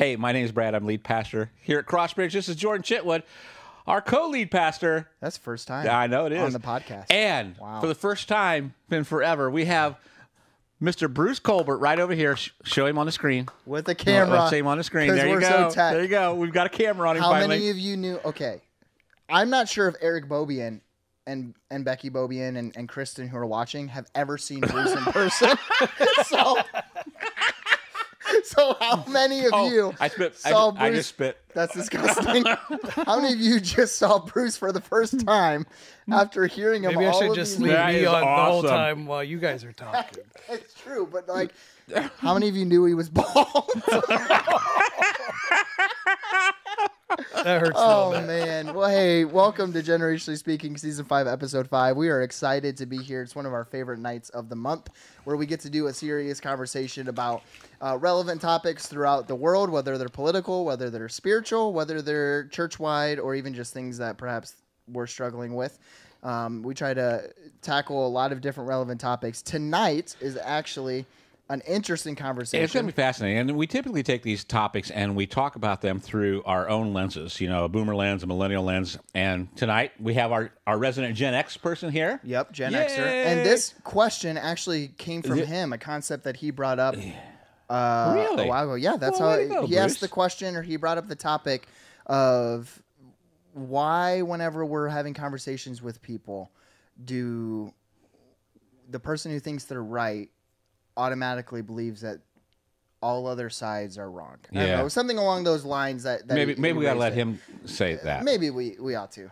Hey, my name is Brad. I'm lead pastor here at Crossbridge. This is Jordan Chitwood, our co-lead pastor. That's the first time. Yeah, I know it is on the podcast. And Wow. for the first time in forever, we have Mr. Bruce Colbert right over here. Show him on the screen. with the camera. Let's see him on the screen. There you go. So there you go. We've got a camera on him How finally. many of you knew? Okay, I'm not sure if Eric Bobian and and Becky Bobian and, and Kristen who are watching have ever seen Bruce in person. so, so how many of Oh, you I spit. Saw I Bruce? just spit. That's disgusting. how many of you just saw Bruce for the first time after hearing him? Maybe I should of just leave me is on the whole time while you guys are talking. It's true, but like, how many of you knew he was bald? That hurts. Oh man. Well, hey, welcome to Generationally Speaking, season five, episode five. We are excited to be here. It's one of our favorite nights of the month where we get to do a serious conversation about uh, relevant topics throughout the world, whether they're political, whether they're spiritual, whether they're church wide, or even just things that perhaps we're struggling with. Um, we try to tackle a lot of different relevant topics. Tonight is actually an interesting conversation. It's going to be fascinating. And we typically take these topics and we talk about them through our own lenses, you know, a boomer lens, a millennial lens. And tonight we have our, our resident Gen X person here. Yep, Gen Yay! Xer. And this question actually came from him, a concept that he brought up uh, Really? a while ago. Yeah, that's Well, how go, he asked the question, or he brought up the topic of why, whenever we're having conversations with people, do the person who thinks they're right automatically believes that all other sides are wrong? I don't Yeah. know, something along those lines. That, that Maybe he- maybe he we got to let it. him say that. Maybe we we ought to.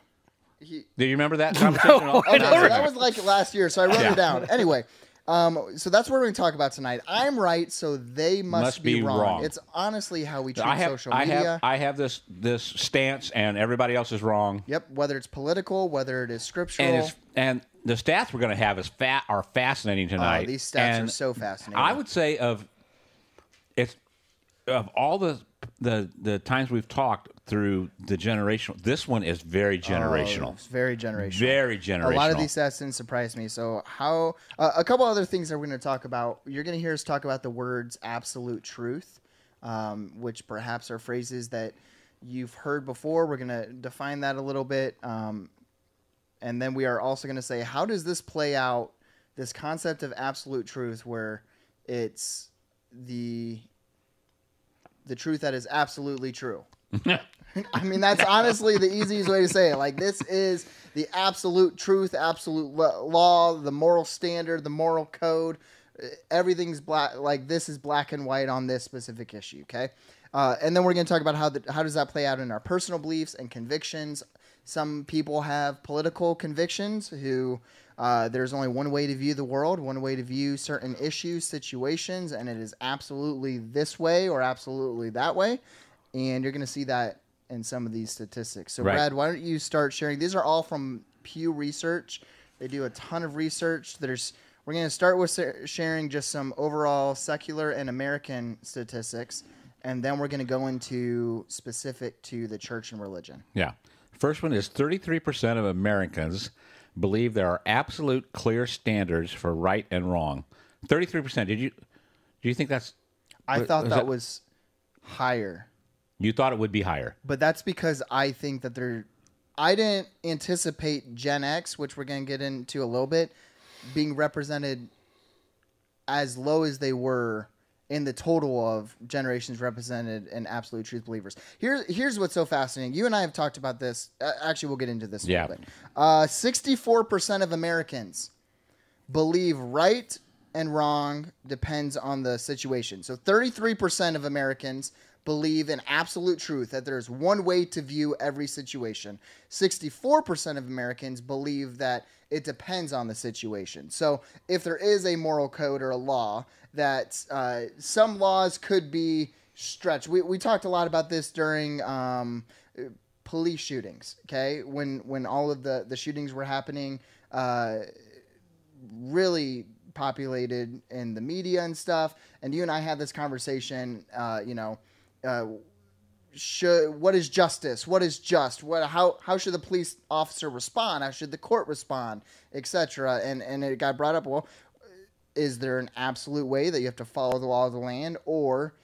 He, Do you remember that conversation? No, Oh, no, so that was like last year, so I wrote Yeah. it down. Anyway, um, so that's what we're going to talk about tonight. I'm right, so they must, Must be, be wrong. wrong. It's honestly how we treat I have social I media. have I have this this stance and everybody else is wrong. yep, whether it's political, whether it is scriptural. And it's and the stats we're going to have is fat are fascinating oh, tonight. these stats are so fascinating. I would say of it's of all the the the times we've talked through the generational. This one is very generational. Oh, it's very generational. very generational. A lot of these stats didn't surprise me. So, how uh, a couple other things that we're going to talk about. You're going to hear us talk about the words "absolute truth," um, which perhaps are phrases that you've heard before. We're going to define that a little bit, um, and then we are also going to say, how does this play out? This concept of absolute truth, where it's the the truth that is absolutely true. I mean, that's honestly the easiest way to say it. Like, this is the absolute truth, absolute law, the moral standard, the moral code. Everything's black. Like, this is black and white on this specific issue. Okay, uh, and then we're going to talk about how the, how does that play out in our personal beliefs and convictions. Some people have political convictions who uh, there's only one way to view the world, one way to view certain issues, situations, and it is absolutely this way or absolutely that way. And you're going to see that in some of these statistics. So, Right. Brad, why don't you start sharing? These are all from Pew Research. They do a ton of research. There's we're going to start with sharing just some overall secular and American statistics, and then we're going to go into specific to the church and religion. Yeah. First one is 33% of Americans believe there are absolute clear standards for right and wrong. 33%. Did you do you think that's I thought was that that- was higher. you thought it would be higher? but that's because I think that they're. I didn't anticipate Gen X, which we're going to get into a little bit, being represented as low as they were in the total of generations represented in absolute truth believers. Here's here's what's so fascinating. You and I have talked about this. Uh, actually, we'll get into this. A Yeah. little bit. Uh, Sixty-four percent of Americans believe right and wrong depends on the situation. So 33% of Americans believe in absolute truth that there's one way to view every situation. 64% of Americans believe that it depends on the situation. So if there is a moral code or a law, that uh, some laws could be stretched. We, we talked a lot about this during um, police shootings. Okay, when when all of the the shootings were happening, uh, really populated in the media and stuff. And you and I had this conversation. Uh, you know, uh, should what is justice? What is just? What how how should the police officer respond? How should the court respond, etc. And and it got brought up. Well, is there an absolute way that you have to follow the law of the land, or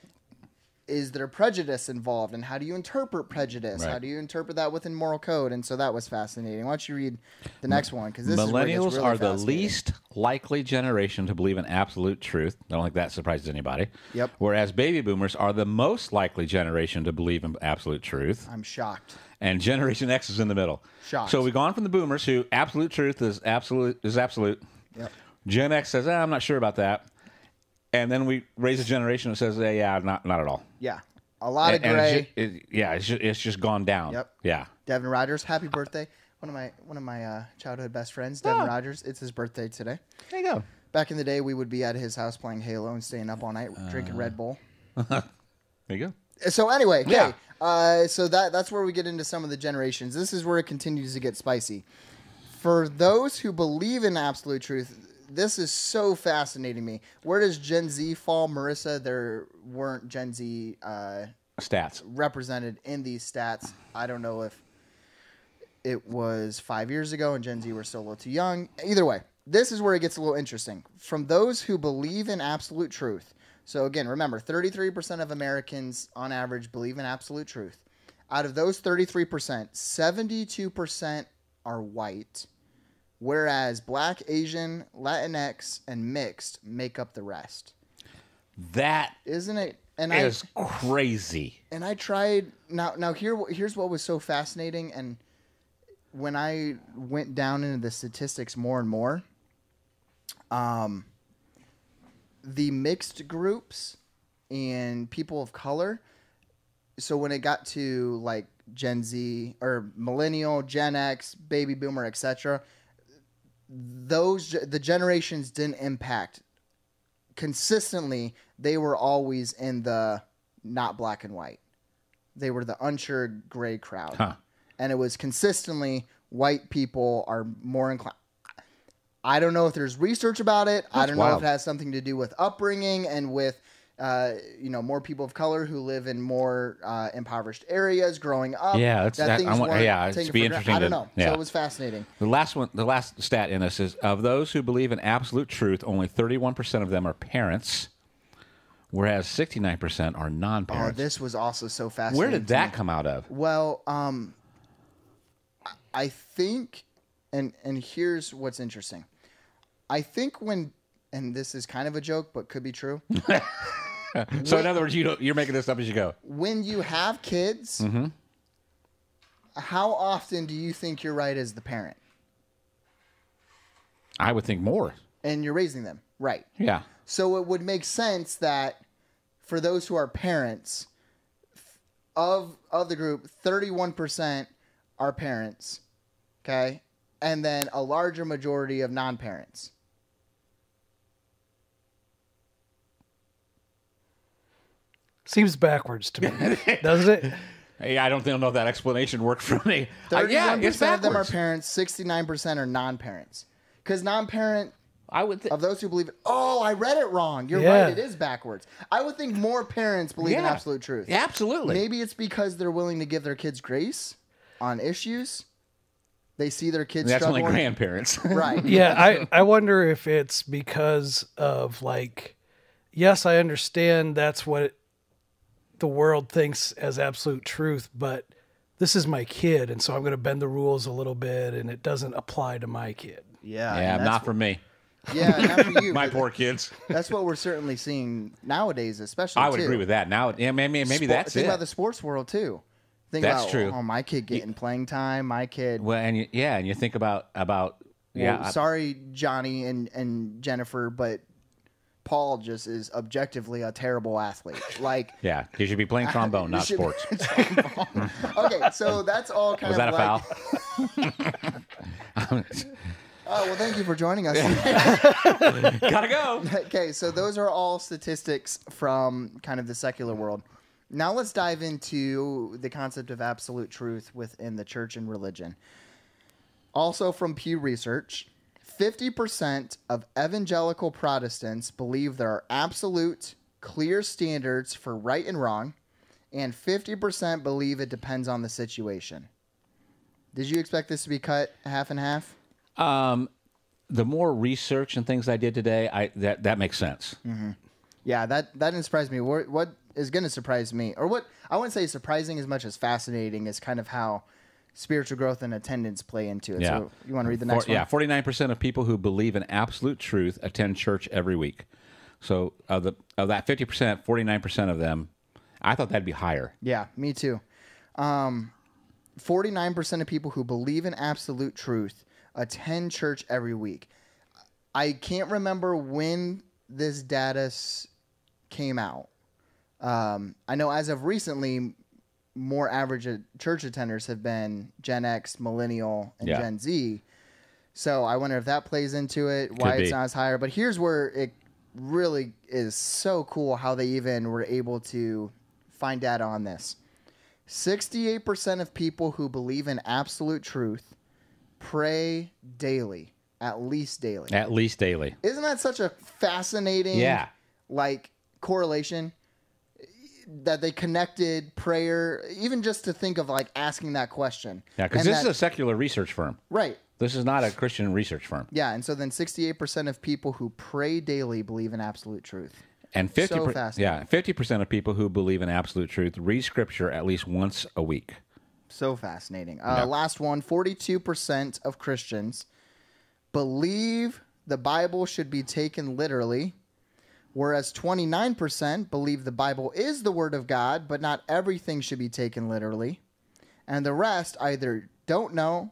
is there prejudice involved and how do you interpret prejudice how do you interpret that within moral code and so that was fascinating why don't you read the next one because this is where Millennials really are the least likely generation to believe in absolute truth. I don't think that surprises anybody. Yep. Whereas baby boomers are the most likely generation to believe in absolute truth. i'm shocked and Generation X is in the middle. Shocked. So we've gone from the boomers who absolute truth is absolute is absolute. Yep. Gen X says, ah, I'm not sure about that. And then we raise a generation that says, hey, yeah, not not at all. yeah a lot of And gray it's ju- it- yeah, it's just, it's just gone down. Yep. Yeah. devin rogers happy birthday one of my one of my uh, childhood best friends devin Oh. rogers it's his birthday today There you go. back in the day we would be at his house playing halo and staying up all night Uh. drinking red bull There you go. so anyway, okay. Yeah. Uh, so that that's where we get into some of the generations. This is where it continues to get spicy. For those who believe in absolute truth, this is so fascinating to me. Where does Gen Z fall, Marissa? There weren't Gen Z uh, Stats. represented in these stats. I don't know if it was five years ago and Gen Z were still a little too young. Either way, this is where it gets a little interesting. From those who believe in absolute truth. So again, remember, 33% of Americans on average believe in absolute truth. Out of those 33%, 72% are white, whereas black, Asian, Latinx, and mixed make up the rest. That Isn't it? And is I crazy. and I tried now now here here's what was so fascinating and when I went down into the statistics more and more um the mixed groups and people of color so when it got to like Gen Z or millennial, Gen X, baby boomer, etc those the generations didn't impact consistently. They were always in the not black and white. They were the unsure gray crowd. Huh. and it was consistently white people are more inclined. I don't know if there's research about it. I don't know if it has something to do with upbringing and with uh, you know more people of color who live in more uh, impoverished areas growing up Yeah, that's- that- I things want- yeah, it'd be interesting i don't to- know yeah. so it was fascinating The last one, the last stat in this is of those who believe in absolute truth, only 31% of them are parents, whereas 69% are oh non-parents. Oh, this was also so fascinating Where did that come out of? Well, um, I think, and and here's what's interesting. I think when, and this is kind of a joke, but could be true. So in other words, you don't, you're making this up as you go. when you have kids, Mm-hmm. how often do you think you're right as the parent, I would think more. and you're raising them right? Yeah. So it would make sense that for those who are parents of of the group, 31% are parents, okay? And then a larger majority of non-parents. Seems backwards to me, doesn't it? Hey, I don't think know if that explanation worked for me. Uh, 31% yeah, it's of them are backwards. parents, 69% are non-parents. Cuz non-parent I would think. of those who believe it. Oh, I read it wrong. You're Yeah. right, it is backwards. I would think more parents believe in Yeah. absolute truth. Yeah, absolutely. Maybe it's because they're willing to give their kids grace on issues. They see their kids That's only struggling. grandparents. Right. Yeah, I, I wonder if it's because of like, yes, I understand that's what the world thinks as absolute truth, but this is my kid, and so I'm going to bend the rules a little bit, and it doesn't apply to my kid. Yeah. yeah, and not that's for me. Yeah, not for you. My poor kids. That's what we're certainly seeing nowadays, especially. I would too. agree with that. Now, yeah, maybe maybe Sport- that's think it. about the sports world too. Think That's about, true. Oh, my kid getting playing time. My kid. well, and you, yeah, and you think about about Well, yeah, sorry, Johnny and and Jennifer, but Paul just is objectively a terrible athlete. Like. yeah. He should be playing trombone, not sports. okay, so that's all kind of. Was that a like, foul? Oh well, thank you for joining us. Gotta go. okay, so those are all statistics from kind of the secular world. Now let's dive into the concept of absolute truth within the church and religion. Also from Pew Research, 50% of evangelical Protestants believe there are absolute, clear standards for right and wrong, and 50% believe it depends on the situation. Did you expect this to be cut half and half? Um, the more research and things I did today, I that that makes sense. Yeah, that that didn't surprise me. What, what is going to surprise me, or what I wouldn't say surprising as much as fascinating is kind of how spiritual growth and attendance play into it. Yeah. So you want to read the next For- one? Yeah, forty nine percent of people who believe in absolute truth attend church every week. So of the of that fifty percent, forty nine percent of them, I thought that'd be higher. Yeah, me too. Um, 49% of people who believe in absolute truth attend church every week. I can't remember when this data came out. Um, I know as of recently, more average church attenders have been Gen X, Millennial, and Yeah. Gen Z. So I wonder if that plays into it, why Could it's be. not as higher. But here's where it really is so cool how they even were able to find data on this. 68% of people who believe in absolute truth pray daily, at least daily. At least daily. Isn't that such a fascinating Yeah. like correlation that they connected prayer even just to think of like asking that question. Yeah, because this that- is a secular research firm. right. This is not a Christian research firm. Yeah, and so then 68% of people who pray daily believe in absolute truth. And 50 so per, yeah, 50% of people who believe in absolute truth read scripture at least once a week. So fascinating. Uh. Last one 42% of Christians believe the Bible should be taken literally, whereas 29% believe the Bible is the Word of God, but not everything should be taken literally. And the rest either don't know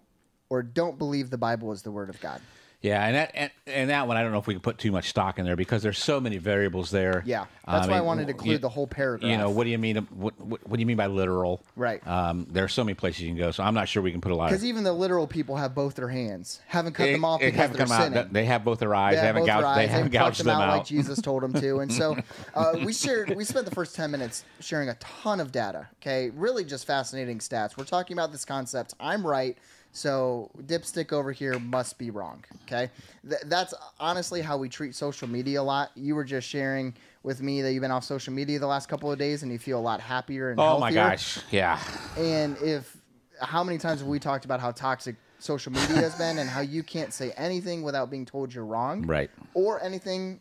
or don't believe the Bible is the Word of God. Yeah, and that and, and that one I don't know if we can put too much stock in there because there's so many variables there. Yeah, that's why I wanted to include you- the whole paragraph. You know, what do you mean? What, what, what do you mean by literal? Right. Um, there are so many places you can go, so I'm not sure we can put a lot. Because even the literal people have both their hands, haven't cut It- them off it because they're come sinning. out. They have both their eyes. They They have haven't gouged. they haven't gouged them them out, out. like Jesus told them to. And so uh, we shared. We spent the first ten minutes sharing a ton of data. Okay, really just fascinating stats. We're talking about this concept. I'm right. So dipstick over here must be wrong. Okay, Th- that's honestly how we treat social media a lot. You were just sharing with me that you've been off social media the last couple of days and you feel a lot happier and Oh my healthier. gosh! Yeah. And if how many times have we talked about how toxic social media has been and how you can't say anything without being told you're wrong, Right. Or anything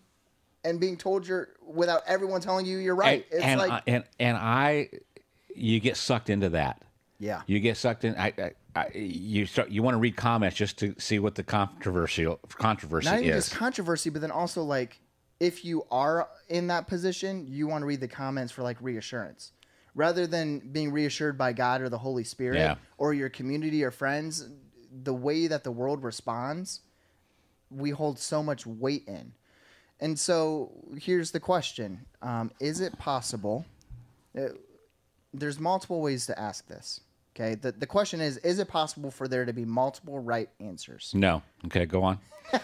and being told you're without everyone telling you you're right. And it's and, like I, and and I, you get sucked into that. yeah, You get sucked in. I, I, I you start. You want to read comments just to see what the controversial controversy not even is. just controversy, but then also like if you are in that position, you want to read the comments for like reassurance. Rather than being reassured by God or the Holy Spirit Yeah. or your community or friends, the way that the world responds, we hold so much weight in. And so here's the question um, Is it possible? uh, there's multiple ways to ask this. Okay. The, the question is Is it possible for there to be multiple right answers? no. Okay, go on.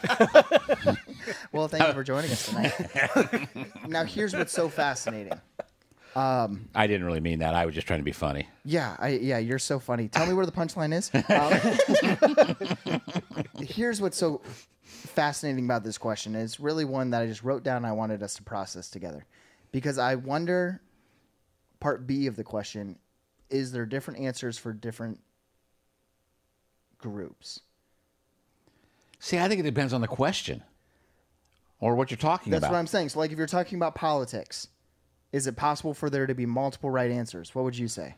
Well, thank you for joining us tonight. now, here's what's so fascinating. I didn't really mean that. I was just trying to be funny. Yeah, I, yeah, you're so funny. Tell me where the punchline is. Um, here's what's so fascinating about this question. It's really one that I just wrote down. And I wanted us to process together because I wonder. Part B of the question: Is there different answers for different groups? See, I think it depends on the question or what you're talking That's about. That's what I'm saying. So, like, if you're talking about politics, is it possible for there to be multiple right answers? What would you say?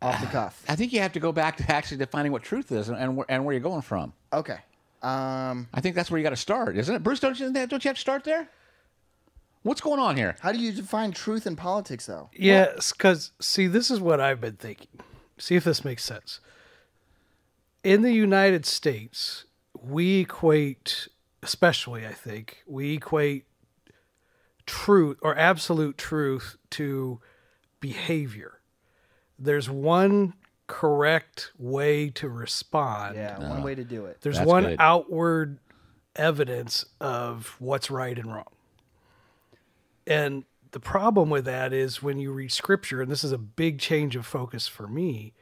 Off the cuff. I think you have to go back to actually defining what truth is and, and, where, and where you're going from. Okay. Um, I think that's where you got to start, isn't it? Bruce, don't you, don't you have to start there? What's going on here? how do you define truth in politics, though? Yes, because see, this is what I've been thinking. See if this makes sense. In the United States, we equate, especially I think, we equate truth or absolute truth to behavior. There's one correct way to respond. Yeah, one ah, way to do it. There's That's one good. outward evidence of what's right and wrong. And the problem with that is when you read scripture, and this is a big change of focus for me,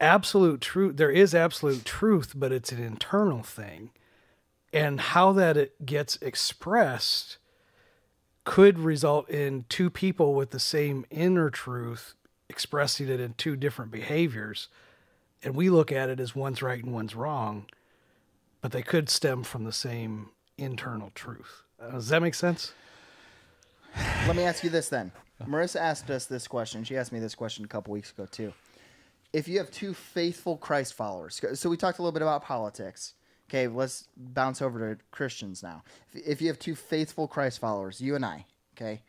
absolute truth, there is absolute truth, but it's an internal thing. And how that it gets expressed could result in two people with the same inner truth expressing it in two different behaviors. And we look at it as one's right and one's wrong, but they could stem from the same internal truth. Uh, does that make sense? Let me ask you this then. Marissa asked us this question. She asked me this question a couple weeks ago too. If you have two faithful Christ followers, so we talked a little bit about politics. Okay, let's bounce over to Christians now. If, you have two faithful Christ followers, you and I, okay,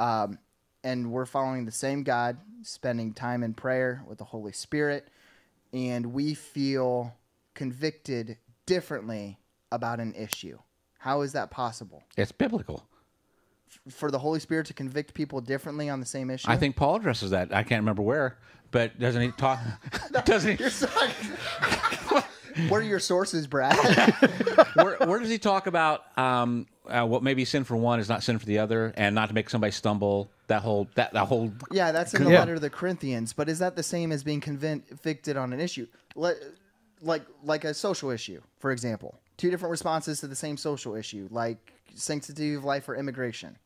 um, and we're following the same God, spending time in prayer with the Holy Spirit, and we feel convicted differently about an issue. How is that possible? It's biblical. For the Holy Spirit to convict people differently on the same issue? I think Paul addresses that. I can't remember where, but doesn't he talk? doesn't he? You're so- what are your sources, Brad? Where, where does he talk about um, uh, what maybe sin for one is not sin for the other, and not to make somebody stumble? That whole that that whole yeah, that's in the Yeah. letter to the Corinthians. But is that the same as being convicted on an issue? Like, like, like a social issue, for example. Two different responses to the same social issue, like sanctity of life or immigration.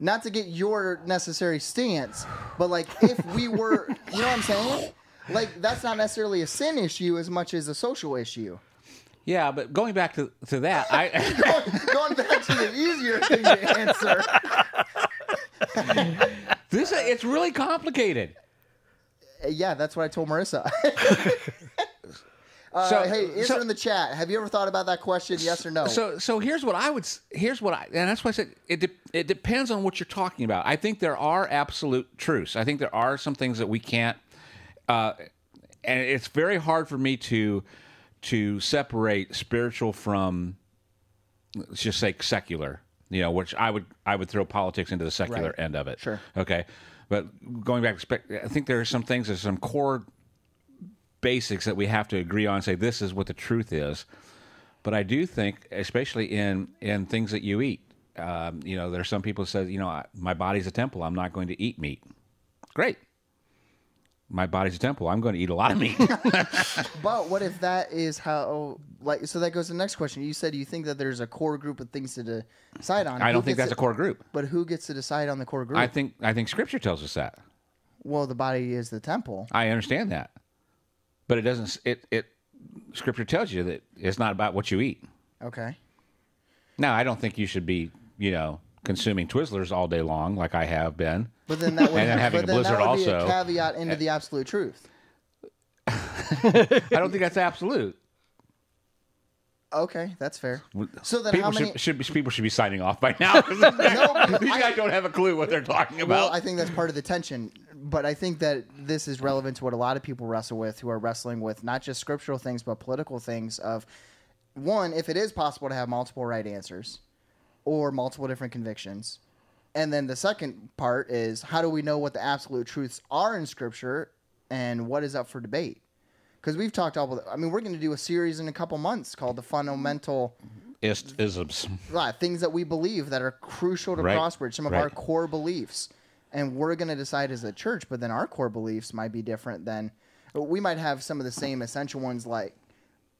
Not to get your necessary stance, but like if we were, you know what I'm saying? Like that's not necessarily a sin issue as much as a social issue. yeah. But going back to to that, I going, going back to the easier thing to answer. this it's really complicated. Uh, Yeah, that's what I told Marissa. Uh, So- hey, answer so- in the chat. Have you ever thought about that question? Yes or no? So so here's what I would here's what I and that's why I said it de- it depends on what you're talking about. I think there are absolute truths. I think there are some things that we can't uh, and it's very hard for me to to separate spiritual from let's just say secular. You know, which I would I would throw politics into the secular Right. end of it. Sure. Okay. But going back I think there are some things, there's some core basics that we have to agree on and say this is what the truth is. But I do think, especially in in things that you eat, um, you know, there's some people who say, you know, I, my body's a temple. I'm not going to eat meat. Great. My body's a temple. I'm going to eat a lot of meat. but what if that is how? Like, so that goes to the next question. You said you think that there's a core group of things to decide on. I don't think gets that's a core group. But who gets to decide on the core group? I think I think Scripture tells us that. well, the body is the temple. I understand that, but it doesn't. It it Scripture tells you that it's not about what you eat. Okay. Now, I don't think you should be, you know, consuming Twizzlers all day long like I have been. But then that would, And then having a then blizzard that would be also. a caveat into uh, the absolute truth. I don't think that's absolute. Okay, that's fair. So then, people how many? should, should be, people should be signing off by now. these guys, don't have a clue what they're talking Well, about. I think that's part of the tension, but I think that this is relevant to what a lot of people wrestle with who are wrestling with not just scriptural things but political things of one, if it is possible to have multiple right answers or multiple different convictions. And then the second part is how do we know what the absolute truths are in scripture and what is up for debate? Because we've talked all I mean, we're going to do a series in a couple months called the fundamental isms. uh, things that we believe that are crucial to Right. Crossbridge, some of Right. our core beliefs. And we're going to decide as a church, but then our core beliefs might be different than we might have some of the same essential ones, like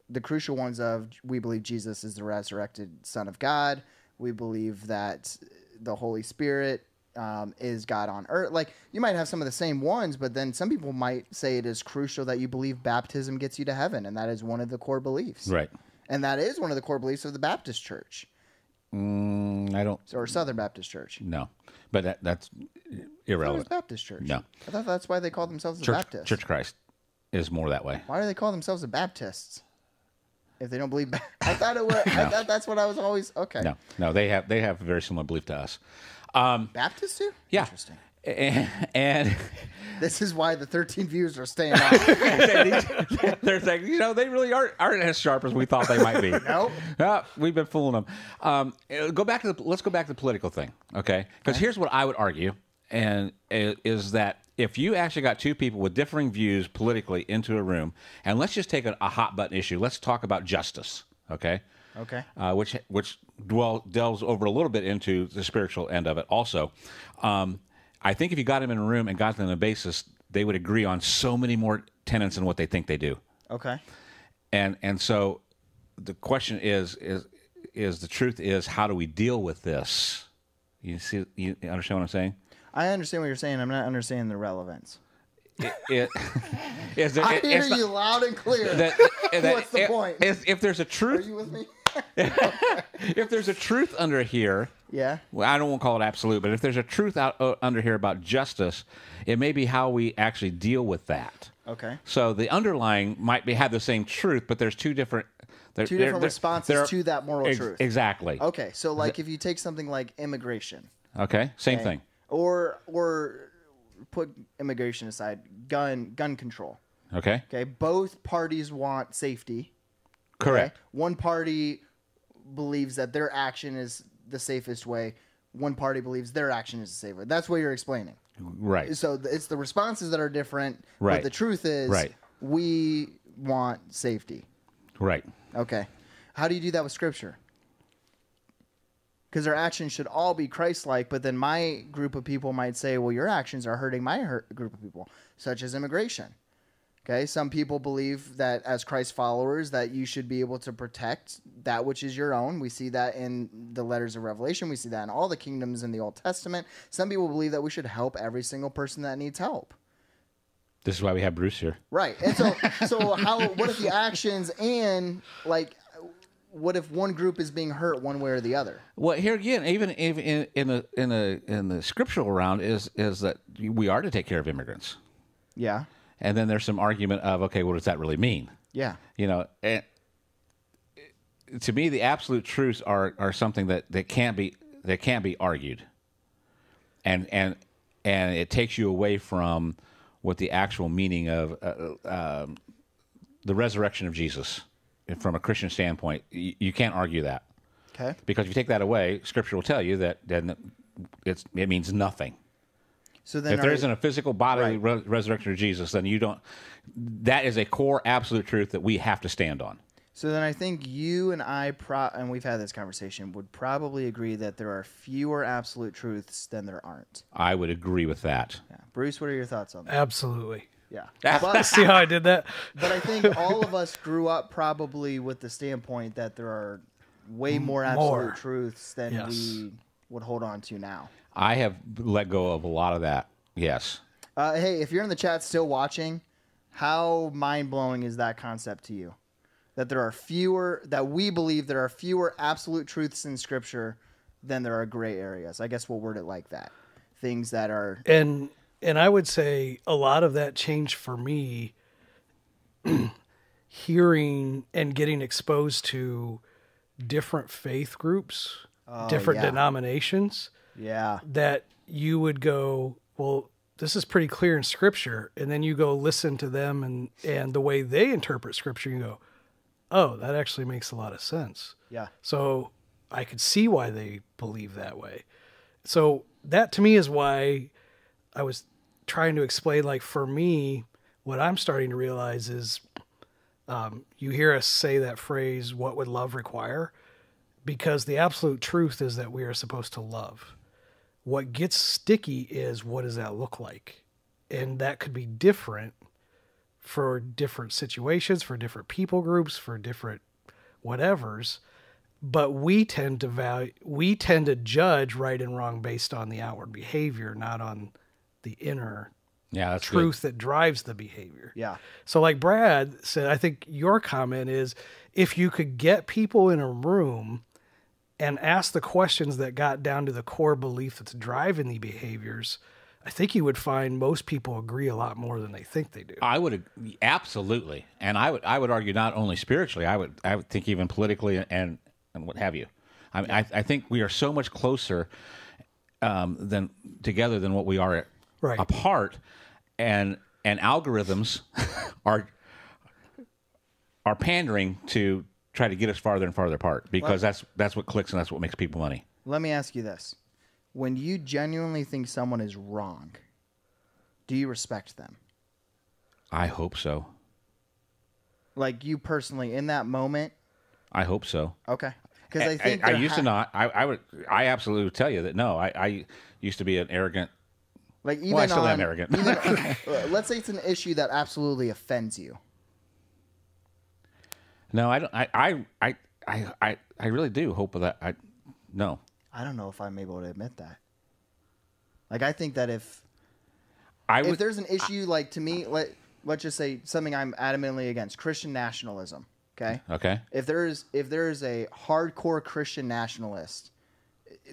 the crucial ones of we believe Jesus is the resurrected Son of God. We believe that the Holy Spirit um, is God on earth. Like you might have some of the same ones, but then some people might say it is crucial that you believe baptism gets you to heaven, and that is one of the core beliefs. Right. And that is one of the core beliefs of the Baptist Church Mm, I don't or Southern Baptist Church. No, But that, that's irrelevant. Baptist Church. No. I thought that's why they call themselves the Church, Baptist. Church Christ is more that way. Why do they call themselves the Baptists? If they don't believe, I thought it was. I thought that's what I was always. Okay. No, no, they have they have a very similar belief to us. Um, Baptists too. yeah, Interesting. and, and This is why the 13 views are staying off. they're saying, you know, they really aren't aren't as sharp as we thought they might be. Nope. Yeah, we've been fooling them. Um, uh, go back to the let's go back to the political thing, okay? Because here's what I would argue, and i- is that if you actually got two people with differing views politically into a room, and let's just take a, a hot button issue, let's talk about justice, okay? Okay. uh, which which dwell, delves over a little bit into the spiritual end of it. Also, um, I think if you got them in a room and got them on a basis, they would agree on so many more tenets than what they think they do. Okay. And and so the question is is is the truth is how do we deal with this? You see, you understand what I'm saying? I understand what you're saying. I'm not understanding the relevance. It, it, is I it- hear it's not- you loud and clear. that- that- What's the point? If, if there's a truth, Are you with me? if there's a truth under here, Yeah. well, I don't want to call it absolute, but if there's a truth out uh, under here about justice, it may be how we actually deal with that. Okay. So the underlying might be have the same truth, but there's two different there- Two different there- responses there- to that moral ex- truth. Exactly. Okay. So like if you take something like immigration, Okay. Same okay, thing. or or put immigration aside, gun gun control. Okay. Okay. Both parties want safety. okay? Correct. One party believes that their action is the safest way. One party believes their action is the safe way. That's what you're explaining. Right. So it's the responses that are different. Right. But the truth is, Right. we want safety. Right. Okay. How do you do that with scripture? Because our actions should all be Christ like, but then my group of people might say, well, your actions are hurting my hurt group of people, such as immigration. Okay. Some people believe that as Christ followers, that you should be able to protect that which is your own. We see that in the letters of Revelation. We see that in all the kingdoms in the Old Testament. Some people believe that we should help every single person that needs help. This is why we have Bruce here. Right. And so so how what if the actions and like what if one group is being hurt one way or the other? Well, here again, even even in, in the in the in the scriptural round is is that we are to take care of immigrants, Yeah. and then there's some argument of okay, what does that really mean? Yeah. You know, and to me, the absolute truths are are something that that can't be that can't be argued, and and and it takes you away from what the actual meaning of uh, um, the resurrection of Jesus from a Christian standpoint. You, you can't argue that. Okay. Because if you take that away, Scripture will tell you that then it's it means nothing. So then if there are- isn't a physical bodily Right. re- resurrection of Jesus, then you don't. That is a core absolute truth that we have to stand on. so then I think you and I pro and we've had this conversation would probably agree that there are fewer absolute truths than there aren't. I would agree with that. Yeah. Bruce, what are your thoughts on that? Absolutely. Yeah. But, See how I did that? but I think all of us grew up probably with the standpoint that there are way more absolute More. truths than Yes. we would hold on to now. I have let go of a lot of that. Yes. Uh, hey, if you're in the chat still watching, how mind blowing is that concept to you? That there are fewer, that we believe there are fewer absolute truths in Scripture than there are gray areas. I guess we'll word it like that. Things that are, and and I would say a lot of that changed for me hearing and getting exposed to different faith groups, oh, different yeah. denominations yeah, that you would go, well, this is pretty clear in scripture and then you go listen to them and and the way they interpret scripture you go, "Oh, that actually makes a lot of sense." yeah, So I could see why they believe that way. So that to me is why I was trying to explain. Like for me, what I'm starting to realize is um, you hear us say that phrase, what would love require? Because the absolute truth is that we are supposed to love. What gets sticky is what does that look like? And that could be different for different situations, for different people groups, for different whatevers but we tend to value we tend to judge right and wrong based on the outward behavior not on the inner Yeah, that's good. truth that drives the behavior. Yeah, so like brad said i think your comment is if you could get people in a room and ask the questions that got down to the core belief that's driving the behaviors i think you would find most people agree a lot more than they think they do. I would absolutely, and I would I would argue not only spiritually, I would I would think even politically and and what have you. I mean, I, I think we are so much closer um, than together than what we are Right. apart, and and algorithms are are pandering to try to get us farther and farther apart because that's that's what clicks and that's what makes people money. Let me ask you this: When you genuinely think someone is wrong, do you respect them? I hope so. Like you personally, in that moment, I hope so. okay? Because I think I, there used to not. I, I would. I absolutely would tell you that no. I, I used to be an arrogant. Like even Well, I still on, am arrogant. even, uh, let's say it's an issue that absolutely offends you. No, I don't. I I I I I, I really do hope that I. No, I don't know if I'm able to admit that. Like I think that if I if there's an issue, like to me, let let's just say something I'm adamantly against Christian nationalism. Okay. Okay. If there's if there's a hardcore Christian nationalist,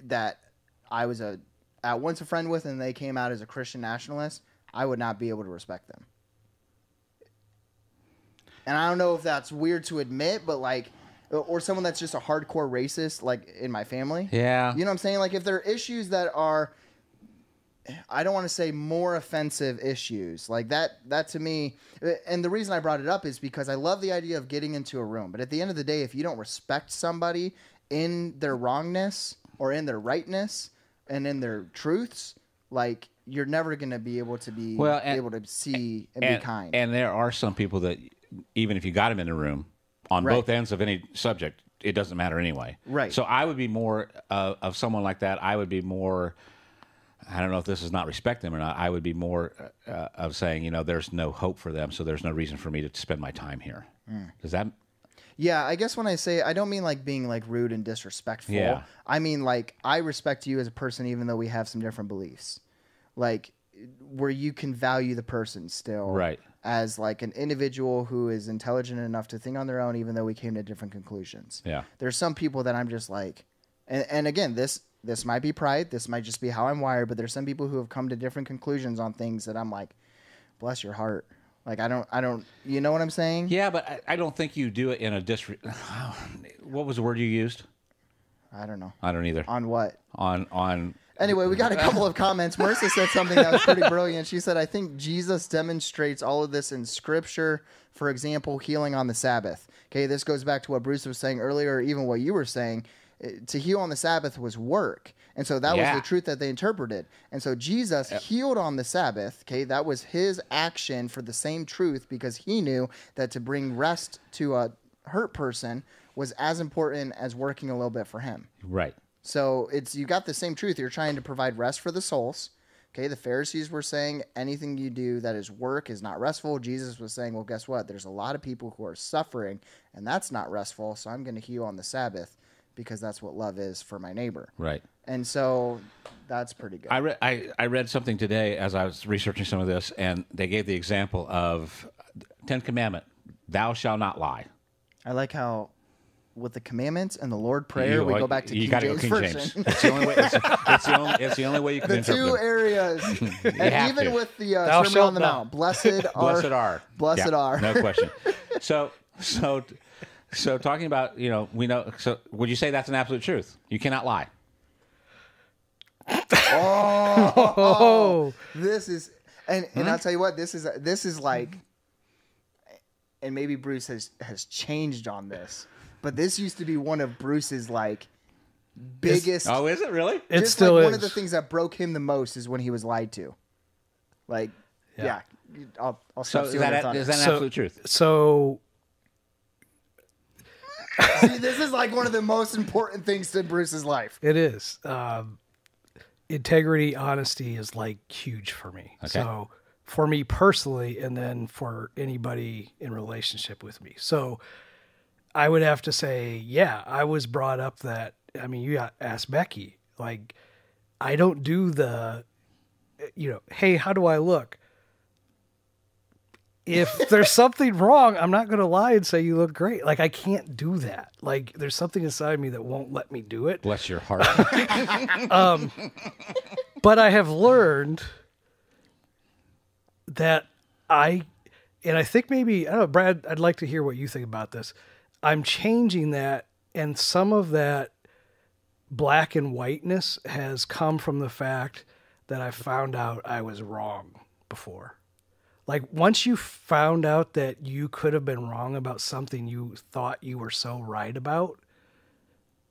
that I was a at once a friend with and they came out as a Christian nationalist, I would not be able to respect them. And I don't know if that's weird to admit, but like or someone that's just a hardcore racist like in my family. Yeah. You know what I'm saying? Like if there are issues that are I don't want to say more offensive issues. Like that that to me and the reason I brought it up is because I love the idea of getting into a room. But at the end of the day, if you don't respect somebody in their wrongness or in their rightness and in their truths, like you're never going to be able to be Well, and- able to see and, and, be kind. and there are some people that even if you got them in a room on Right. both ends of any subject, it doesn't matter anyway. Right. So I would be more uh, of someone like that. I would be more. I don't know if this is not respect them or not. I would be more uh, of saying, you know, there's no hope for them, so there's no reason for me to spend my time here. Mm. Does that? Yeah, I guess when I say I don't mean like being like rude and disrespectful. Yeah. I mean like I respect you as a person even though we have some different beliefs. Like where you can value the person still. Right. As like an individual who is intelligent enough to think on their own even though we came to different conclusions. Yeah. There's some people that I'm just like and, and again this this might be pride, this might just be how I'm wired, but there's some people who have come to different conclusions on things that I'm like, bless your heart. Like I don't I don't you know what I'm saying? Yeah, but I, I don't think you do it in a disre. What was the word you used? I don't know. I don't either. On what? On on Anyway, we got a couple of comments. Marissa said something that was pretty brilliant. She said, I think Jesus demonstrates all of this in scripture. For example, healing on the Sabbath. Okay, this goes back to what Bruce was saying earlier, or even what you were saying. To heal on the Sabbath was work. And so that Yeah. was the truth that they interpreted. And so Jesus healed on the Sabbath. Okay, that was his action for the same truth because he knew that to bring rest to a hurt person was as important as working a little bit for him. right. So it's you got the same truth. You're trying to provide rest for the souls. Okay, the Pharisees were saying anything you do that is work is not restful. Jesus was saying, well, guess what? There's a lot of people who are suffering, and that's not restful. So I'm going to heal on the Sabbath because that's what love is for my neighbor. Right. And so that's pretty good. I read I, I read something today as I was researching some of this, and they gave the example of Ten Commandment: "Thou shalt not lie." I like how with the commandments and the Lord prayer, You- we go back to you King James go King. James. It's the only way. It's, it's the only. It's the only way you can the interpret. two it. areas, and have even to. with the uh, Thou Sermon shalt on the not. Mount, blessed are, Blessed are. blessed Yeah, are. No question. So so so talking about you know we know so would you say that's an absolute truth? You cannot lie. Oh, This is, and and I'll hmm? tell you what, this is this is like, and maybe Bruce has has changed on this, but this used to be one of Bruce's like biggest. Oh, is it really? it just still like is. one of the things that broke him the most is when he was lied to. Like, yeah, I'll I'll So stop is stealing your that thunder. is that an So- absolute truth? So See, this is like one of the most important things to Bruce's life. it is. Um, integrity, honesty is like huge for me. Okay. So for me personally, and then for anybody in relationship with me. So I would have to say, yeah, I was brought up that. I mean, you got ask Becky. Like, I don't do the, you know, hey, how do I look? If there's something wrong, I'm not going to lie and say you look great. Like, I can't do that. Like, there's something inside me that won't let me do it. Bless your heart. um, but I have learned that I, and I think maybe I don't know, Brad. I'd like to hear what you think about this. I'm changing that, and some of that black and whiteness has come from the fact that I found out I was wrong before. Like once you found out that you could have been wrong about something you thought you were so right about,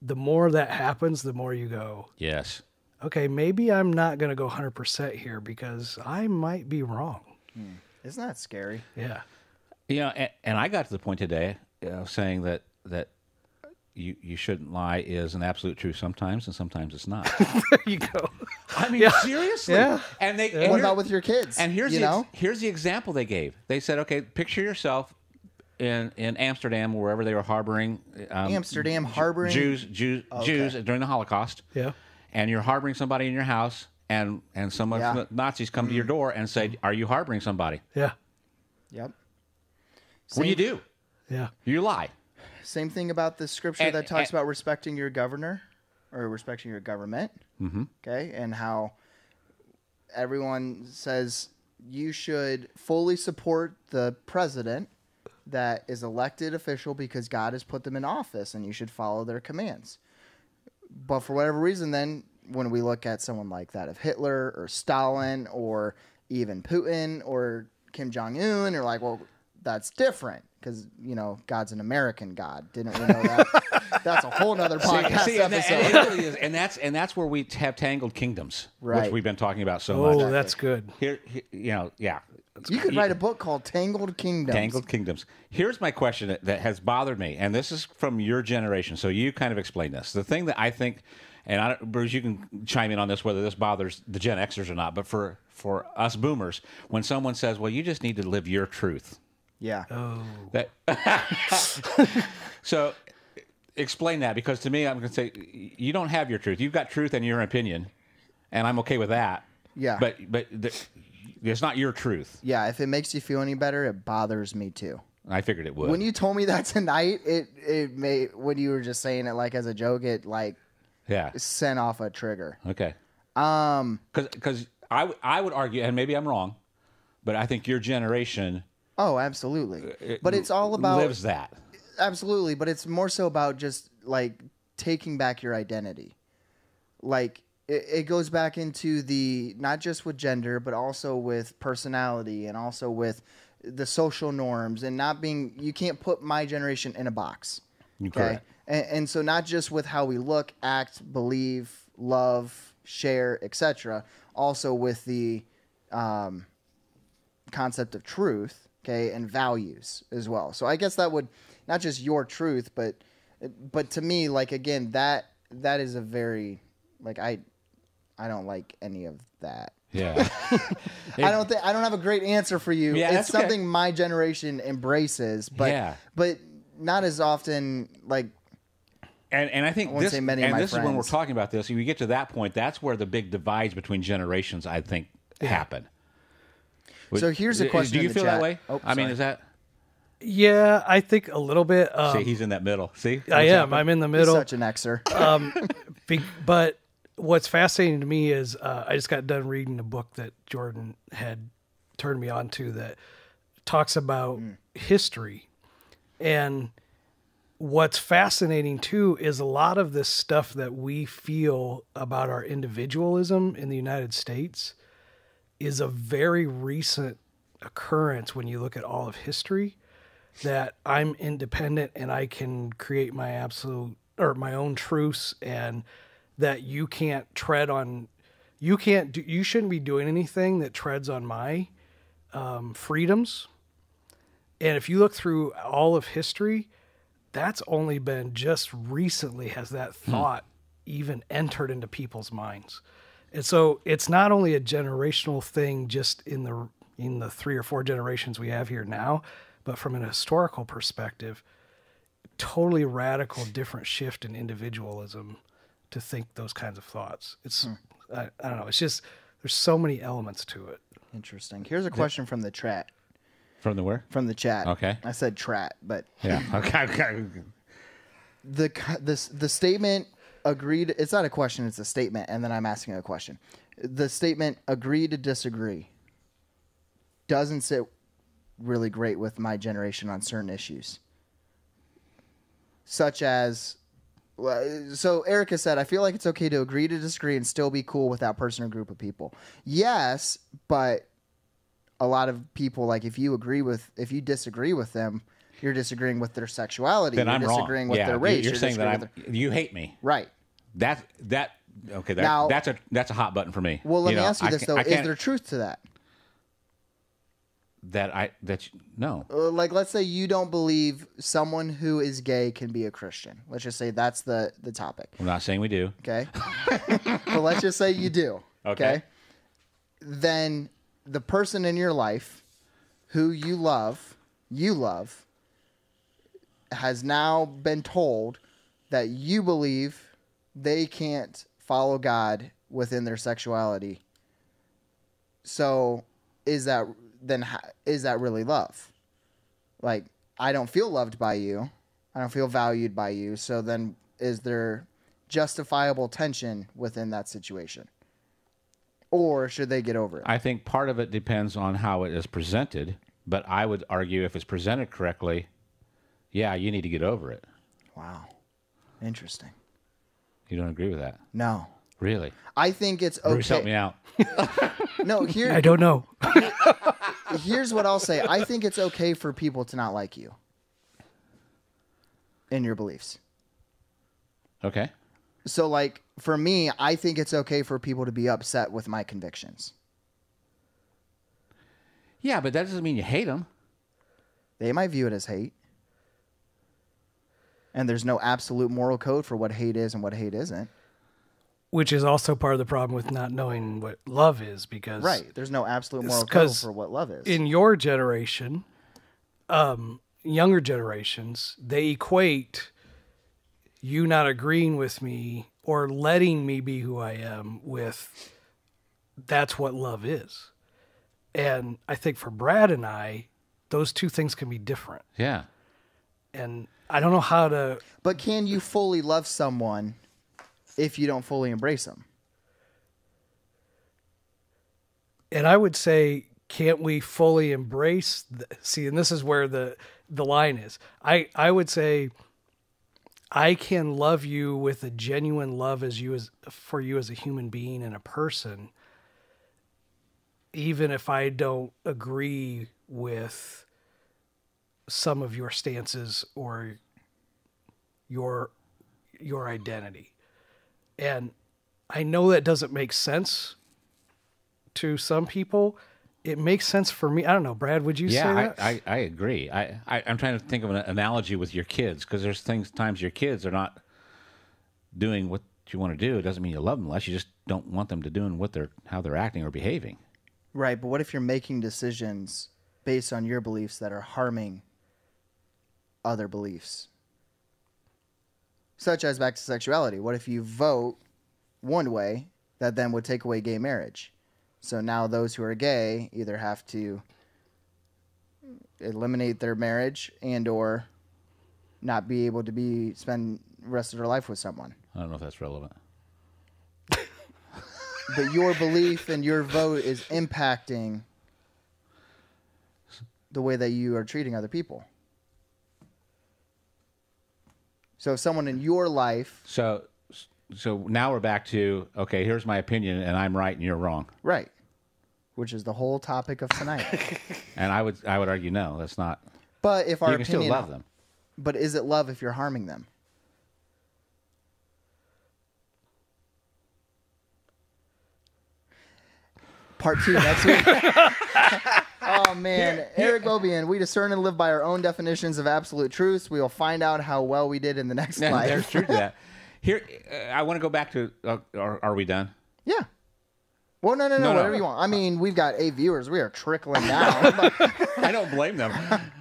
the more that happens, the more you go, yes. okay, maybe I'm not going to go 100% here because I might be wrong. Hmm. Isn't that scary? Yeah. You know, and, and I got to the point today of saying that that you you shouldn't lie is an absolute truth sometimes, and sometimes it's not. There you go. I mean, seriously. Yeah. And they. and What about with your kids? And here's you the know, here's the example they gave. They said, okay, picture yourself in in Amsterdam, wherever they were harboring um, Amsterdam harboring Jews, Jews, Jews during the Holocaust. Yeah. And you're harboring somebody in your house, and and some of Yeah. the Nazis come to your door and say, "Are you harboring somebody?" Yeah. Yep. What do you do? Yeah. You lie. Same thing about the scripture And- that talks and- about respecting your governor. or respecting your government. Mm-hmm. Okay, and how everyone says you should fully support the president that is elected official because God has put them in office, and you should follow their commands. But for whatever reason, then when we look at someone like that of Hitler or Stalin or even Putin or Kim Jong Un, you're like, well, that's different because you know God's an American God. Didn't we know that? that's a whole nother podcast See, and, that- episode. and it really is, and that's and that's where we have tangled kingdoms, Right. which we've been talking about so Oh, much. that's good. Here, he- you know, yeah, you could write a book called Tangled Kingdoms. tangled kingdoms. Here's my question that, that has bothered me, and this is from your generation. So you kind of explain this. The thing that I think, and I, don't- Bruce, you can chime in on this whether this bothers the Gen Xers or not. But for for us Boomers, when someone says, "Well, you just need to live your truth," Yeah. That so explain that because to me, I'm going to say you don't have your truth. You've got truth and your opinion, and I'm okay with that. Yeah. But but the, it's not your truth. Yeah, if it makes you feel any better, it bothers me too. I figured it would. When you told me that tonight, it it made when you were just saying it like as a joke, it like yeah. sent off a trigger. Okay. Um. Because I w- I would argue, and maybe I'm wrong, but I think your generation Oh, absolutely. But it's all about lives that. absolutely. But it's more so about just like taking back your identity. Like it, it goes back into the not just with gender, but also with personality and also with the social norms and not being. You can't put my generation in a box. Okay. And, and so not just with how we look, act, believe, love, share, etc. Also with the um, concept of truth, okay, and values as well. So I guess that would not just your truth, but but to me, like again, that that is a very like I I don't like any of that. Yeah. I don't think I don't have a great answer for you. Yeah, it's that's okay. something my generation embraces, but Yeah. but not as often like And and I think won't this many and this is when we're talking about this. You get to that point, that's where the big divides between generations, I think, happen. So here's a question. Do you in the feel that chat. way? Oh, I mean, is that? Yeah, I think a little bit. Um, See, he's in that middle. See, I am. happening? I'm in the He's middle. such an Xer. Be- but what's fascinating to me is uh, I just got done reading a book that Jordan had turned me on to that talks about history. And what's fascinating too is a lot of this stuff that we feel about our individualism in the United States is a very recent occurrence when you look at all of history that I'm independent and I can create my absolute or my own truths and that you can't tread on you can't do you shouldn't be doing anything that treads on my um, freedoms. And if you look through all of history that's only been just recently has that thought even entered into people's minds and so it's not only a generational thing just in the in the three or four generations we have here now, but from an historical perspective, totally radical different shift in individualism to think those kinds of thoughts. It's hmm. I, I don't know, it's just there's so many elements to it. Interesting. Here's a question from the chat. from the where? From the chat. Okay. I said trat, but Yeah. Okay. okay. the this the statement agreed. It's not a question. It's a statement, and then I'm asking a question. The statement agree to disagree doesn't sit really great with my generation on certain issues, such as. So Erica said, "I feel like it's okay to agree to disagree and still be cool with that person or group of people." Yes, but a lot of people like if you agree with if you disagree with them, you're disagreeing with their sexuality. Then you're I'm wrong. disagreeing with yeah, their race. You're, saying that I'm. with You hate me. right. That that okay. That, Now- that's a that's a hot button for me. Well, let You me know, ask you this though: Is there truth to that? that I that you, no. Uh, Like, let's say you don't believe someone who is gay can be a Christian. Let's just say that's the the topic. I'm not saying we do. Okay, but let's just say you do. Okay. Then the person in your life who you love, you love, has now been told that you believe they can't follow God within their sexuality. So, is that then is that really love? Like, I don't feel loved by you. I don't feel valued by you. So then, is there justifiable tension within that situation? Or should they get over it? I think part of it depends on how it is presented, but I would argue if it's presented correctly, yeah, you need to get over it. wow. Interesting. You don't agree with that? No. Really? I think it's okay. Bruce, help me out. No, here I don't know. here's what I'll say. I think it's okay for people to not like you in your beliefs. Okay. So, like, for me, I think it's okay for people to be upset with my convictions. Yeah, but that doesn't mean you hate them. They might view it as hate. And there's no absolute moral code for what hate is and what hate isn't. Which is also part of the problem with not knowing what love is because Right. There's no absolute moral code for what love is. in your generation, um, younger generations, they equate you not agreeing with me or letting me be who I am with that's what love is. And I think for Brad and I, those two things can be different. Yeah. And I don't know how to but can you fully love someone if you don't fully embrace them? and I would say, can't we fully embrace? The, see, and this is where the the line is. I I would say, I can love you with a genuine love as you as for you as a human being and a person, even if I don't agree with some of your stances or your your identity. And I know that doesn't make sense to some people. It makes sense for me. I don't know, Brad. Would you say Yeah, that? I, I, I agree. I, I, I'm trying to think of an analogy with your kids because there's things, times your kids are not doing what you want to do. It doesn't mean you love them less. You just don't want them to doing what they're, how they're acting or behaving. Right. But what if you're making decisions based on your beliefs that are harming other beliefs? Such as back to sexuality. What if you vote one way that then would take away gay marriage? So now those who are gay either have to eliminate their marriage and or not be able to be spend the rest of their life with someone. I don't know if that's relevant. But your belief and your vote is impacting the way that you are treating other people. So if someone in your life, So, so now we're back to okay. Here's my opinion, and I'm right and you're wrong. right, which is the whole topic of tonight. And I would, I would argue no, that's not. but if our you can opinion, still love them. but is it love if you're harming them? Part two next week. oh man, Eric Bobian. We discern and live by our own definitions of absolute truths. We will find out how well we did in the next Yeah, life. there's truth to that. Here, uh, I want to go back to. Uh, are, are we done? Yeah. Well, no, no, no, No, no. whatever you want. I mean, we've got eight viewers. We are trickling down. but, I don't blame them.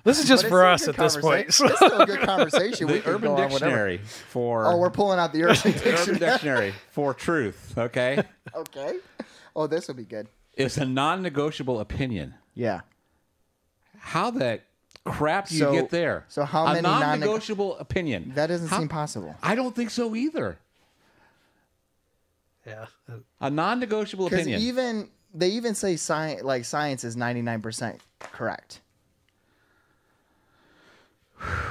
this is just but for it's us still at good this point. conversa- It's still a good conversation. we the could Urban go on whatever. Dictionary for. Oh, we're pulling out the Urban the Urban Dictionary. Dictionary for truth. Okay, okay. Oh, this will be good. It's a non-negotiable opinion. Yeah. How the crap do you get there? so how a many non-neg- non-negotiable opinion? That doesn't How- seem possible. I don't think so either. yeah. A non-negotiable opinion. even they even say science like science is ninety nine percent correct.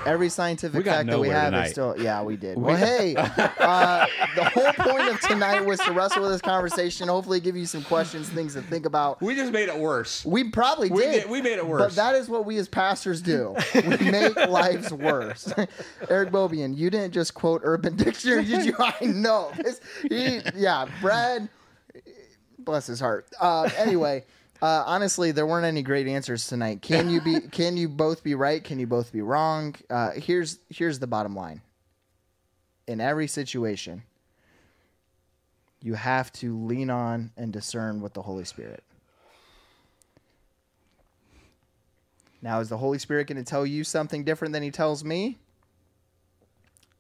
Every scientific fact that we have tonight. is still yeah we did. Well, hey, uh, the whole point of tonight was to wrestle with this conversation. Hopefully, give you some questions, things to think about. we just made it worse. We probably We did. did- we made it worse. But that is what we as pastors do. We make lives worse. Eric Bobian, you didn't just quote Urban Dictionary, did you? I know. He, yeah, Brad, bless his heart. Uh, anyway, uh, honestly, there weren't any great answers tonight. Can you be? Can you both be right? Can you both be wrong? Uh, here's here's the bottom line. In every situation, you have to lean on and discern with the Holy Spirit. Now, is the Holy Spirit going to tell you something different than He tells me?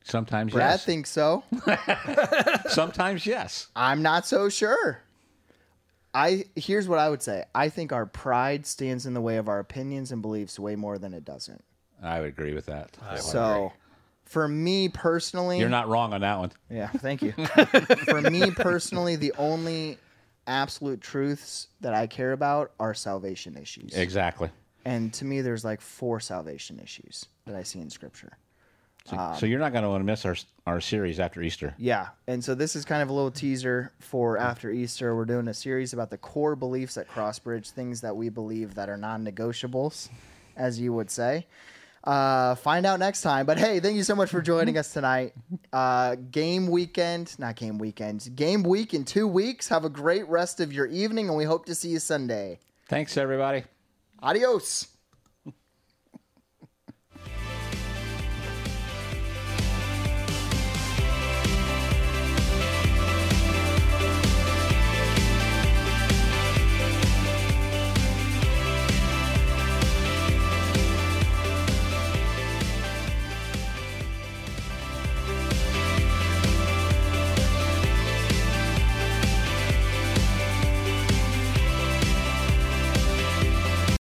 Sometimes Brad yes. thinks so. Sometimes yes. I'm not so sure. I here's what I would say. I think our pride stands in the way of our opinions and beliefs way more than it doesn't. I would agree with that. So, For me personally, You're not wrong on that one. Yeah, thank you. For me personally, the only absolute truths that I care about are salvation issues. Exactly. And to me, there's like four salvation issues that I see in Scripture. So, so you're not going to want to miss our our series after Easter. Yeah. And so this is kind of a little teaser for after Easter. We're doing a series about the core beliefs at Crossbridge, things that we believe that are non negotiables, as you would say. Uh, find out next time. But hey, thank you so much for joining us tonight. Uh, game weekend, not game weekend, game week in two weeks. Have a great rest of your evening, and we hope to see you Sunday. Thanks, everybody. Adios.